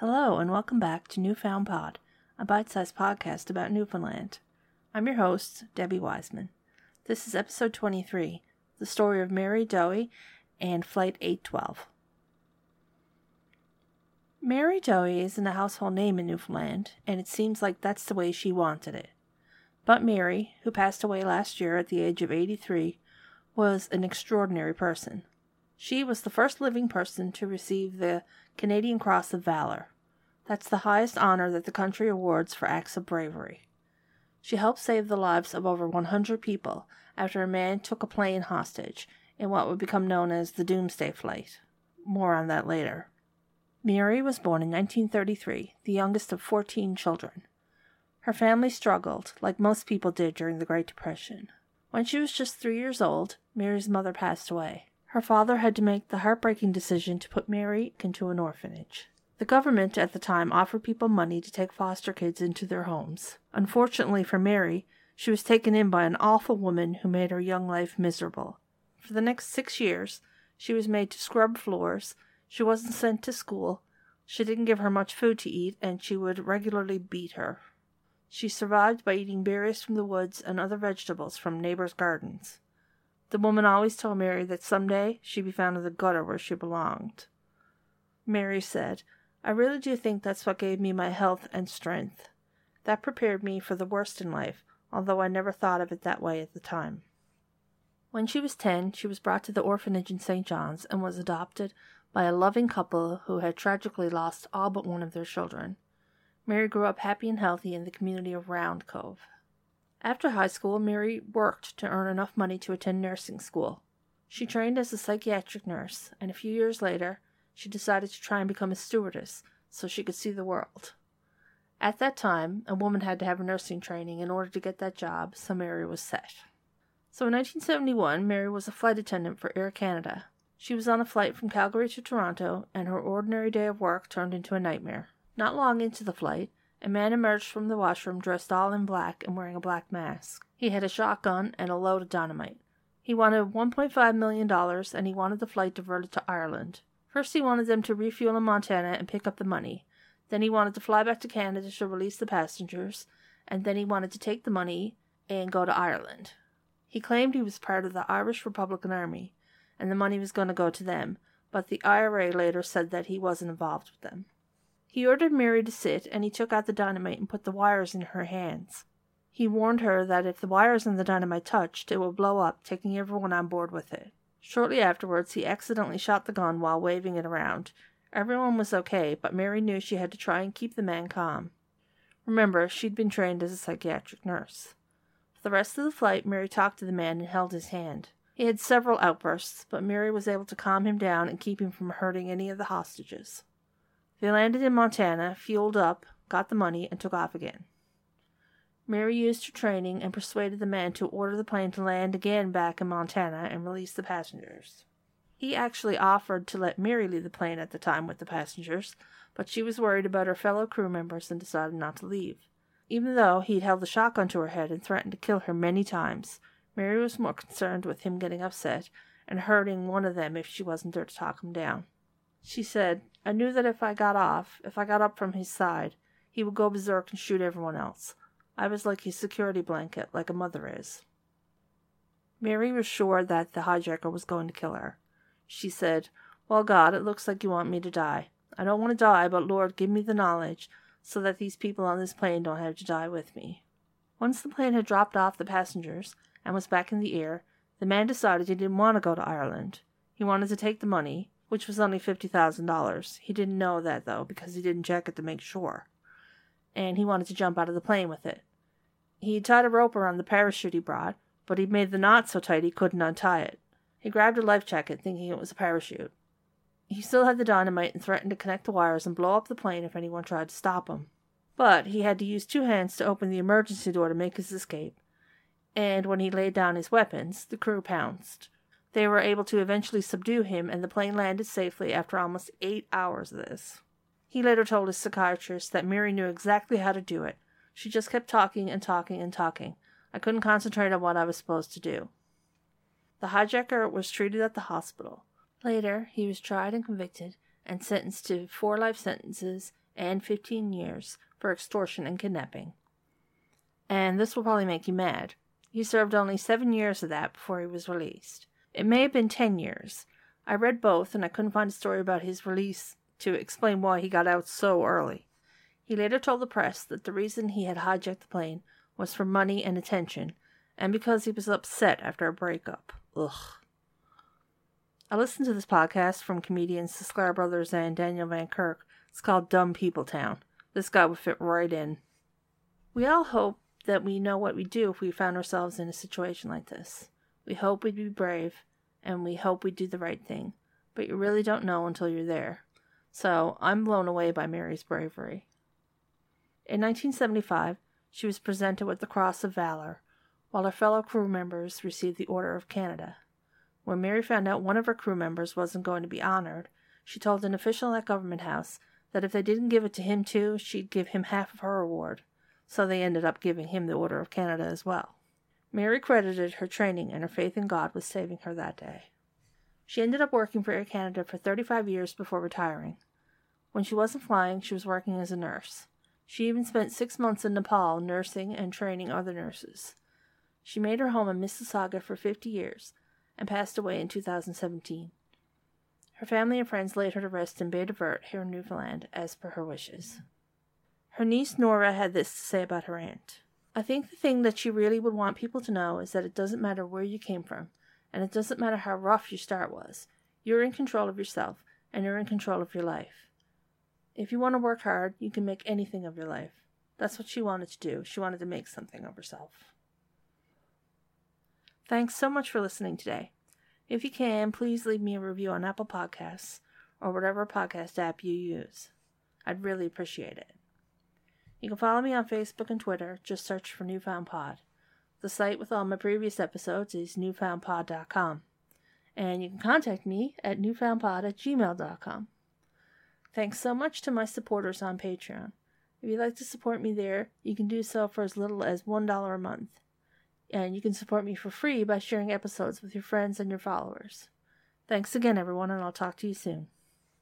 Hello, and welcome back to Newfound Pod, a bite sized podcast about Newfoundland. I'm your host, Debbie Wiseman. This is episode 23 the story of Mary Dohey and Flight 812. Mary Dohey isn't a household name in Newfoundland, and it seems like that's the way she wanted it. But Mary, who passed away last year at the age of 83, was an extraordinary person. She was the first living person to receive the Canadian Cross of Valor. That's the highest honor that the country awards for acts of bravery. She helped save the lives of over 100 people after a man took a plane hostage in what would become known as the Doomsday Flight. More on that later. Mary was born in 1933, the youngest of 14 children. Her family struggled, like most people did during the Great Depression. When she was just three years old, Mary's mother passed away. Her father had to make the heartbreaking decision to put Mary into an orphanage. The government at the time offered people money to take foster kids into their homes. Unfortunately for Mary, she was taken in by an awful woman who made her young life miserable. For the next six years, she was made to scrub floors, she wasn't sent to school, she didn't give her much food to eat, and she would regularly beat her. She survived by eating berries from the woods and other vegetables from neighbors' gardens. The woman always told Mary that some day she'd be found in the gutter where she belonged. Mary said, I really do think that's what gave me my health and strength. That prepared me for the worst in life, although I never thought of it that way at the time. When she was ten, she was brought to the orphanage in St. John's and was adopted by a loving couple who had tragically lost all but one of their children. Mary grew up happy and healthy in the community of Round Cove. After high school, Mary worked to earn enough money to attend nursing school. She trained as a psychiatric nurse, and a few years later, she decided to try and become a stewardess so she could see the world. At that time, a woman had to have nursing training in order to get that job, so Mary was set. So in 1971, Mary was a flight attendant for Air Canada. She was on a flight from Calgary to Toronto, and her ordinary day of work turned into a nightmare. Not long into the flight, a man emerged from the washroom dressed all in black and wearing a black mask. He had a shotgun and a load of dynamite. He wanted $1.5 million and he wanted the flight diverted to Ireland. First, he wanted them to refuel in Montana and pick up the money. Then, he wanted to fly back to Canada to release the passengers. And then, he wanted to take the money and go to Ireland. He claimed he was part of the Irish Republican Army and the money was going to go to them, but the IRA later said that he wasn't involved with them. He ordered Mary to sit, and he took out the dynamite and put the wires in her hands. He warned her that if the wires and the dynamite touched, it would blow up, taking everyone on board with it. Shortly afterwards, he accidentally shot the gun while waving it around. Everyone was okay, but Mary knew she had to try and keep the man calm. Remember, she'd been trained as a psychiatric nurse. For the rest of the flight, Mary talked to the man and held his hand. He had several outbursts, but Mary was able to calm him down and keep him from hurting any of the hostages. They landed in Montana, fueled up, got the money, and took off again. Mary used her training and persuaded the man to order the plane to land again back in Montana and release the passengers. He actually offered to let Mary leave the plane at the time with the passengers, but she was worried about her fellow crew members and decided not to leave. Even though he'd held the shotgun to her head and threatened to kill her many times, Mary was more concerned with him getting upset and hurting one of them if she wasn't there to talk him down. She said, I knew that if I got off, if I got up from his side, he would go berserk and shoot everyone else. I was like his security blanket, like a mother is. Mary was sure that the hijacker was going to kill her. She said, Well, God, it looks like you want me to die. I don't want to die, but Lord, give me the knowledge so that these people on this plane don't have to die with me. Once the plane had dropped off the passengers and was back in the air, the man decided he didn't want to go to Ireland. He wanted to take the money, which was only $50,000. He didn't know that, though, because he didn't check it to make sure. And he wanted to jump out of the plane with it. He tied a rope around the parachute he brought, but he'd made the knot so tight he couldn't untie it. He grabbed a life jacket, thinking it was a parachute. He still had the dynamite and threatened to connect the wires and blow up the plane if anyone tried to stop him. But he had to use two hands to open the emergency door to make his escape. And when he laid down his weapons, the crew pounced. They were able to eventually subdue him, and the plane landed safely after almost eight hours of this. He later told his psychiatrist that Mary knew exactly how to do it. She just kept talking and talking and talking. I couldn't concentrate on what I was supposed to do. The hijacker was treated at the hospital. Later, he was tried and convicted and sentenced to four life sentences and 15 years for extortion and kidnapping. And this will probably make you mad. He served only seven years of that before he was released. It may have been 10 years. I read both, and I couldn't find a story about his release to explain why he got out so early. He later told the press that the reason he had hijacked the plane was for money and attention, and because he was upset after a breakup. Ugh. I listened to this podcast from comedians the Sklar Brothers and Daniel Van Kirk. It's called Dumb People Town. This guy would fit right in. We all hope that we know what we'd do if we found ourselves in a situation like this. We hope we'd be brave, and we hope we'd do the right thing, but you really don't know until you're there. So I'm blown away by Mary's bravery. In 1975, she was presented with the Cross of Valor, while her fellow crew members received the Order of Canada. When Mary found out one of her crew members wasn't going to be honored, she told an official at Government House that if they didn't give it to him too, she'd give him half of her award. So they ended up giving him the Order of Canada as well. Mary credited her training and her faith in God with saving her that day. She ended up working for Air Canada for 35 years before retiring. When she wasn't flying, she was working as a nurse. She even spent six months in Nepal nursing and training other nurses. She made her home in Mississauga for 50 years and passed away in 2017. Her family and friends laid her to rest in Bay de Verde here in Newfoundland, as per her wishes. Her niece Nora had this to say about her aunt. I think the thing that she really would want people to know is that it doesn't matter where you came from, and it doesn't matter how rough your start was. You're in control of yourself, and you're in control of your life. If you want to work hard, you can make anything of your life. That's what she wanted to do. She wanted to make something of herself. Thanks so much for listening today. If you can, please leave me a review on Apple Podcasts or whatever podcast app you use. I'd really appreciate it. You can follow me on Facebook and Twitter. Just search for Newfound Pod. The site with all my previous episodes is newfoundpod.com. And you can contact me at newfoundpod at gmail.com. Thanks so much to my supporters on Patreon. If you'd like to support me there, you can do so for as little as $1 a month. And you can support me for free by sharing episodes with your friends and your followers. Thanks again, everyone, and I'll talk to you soon.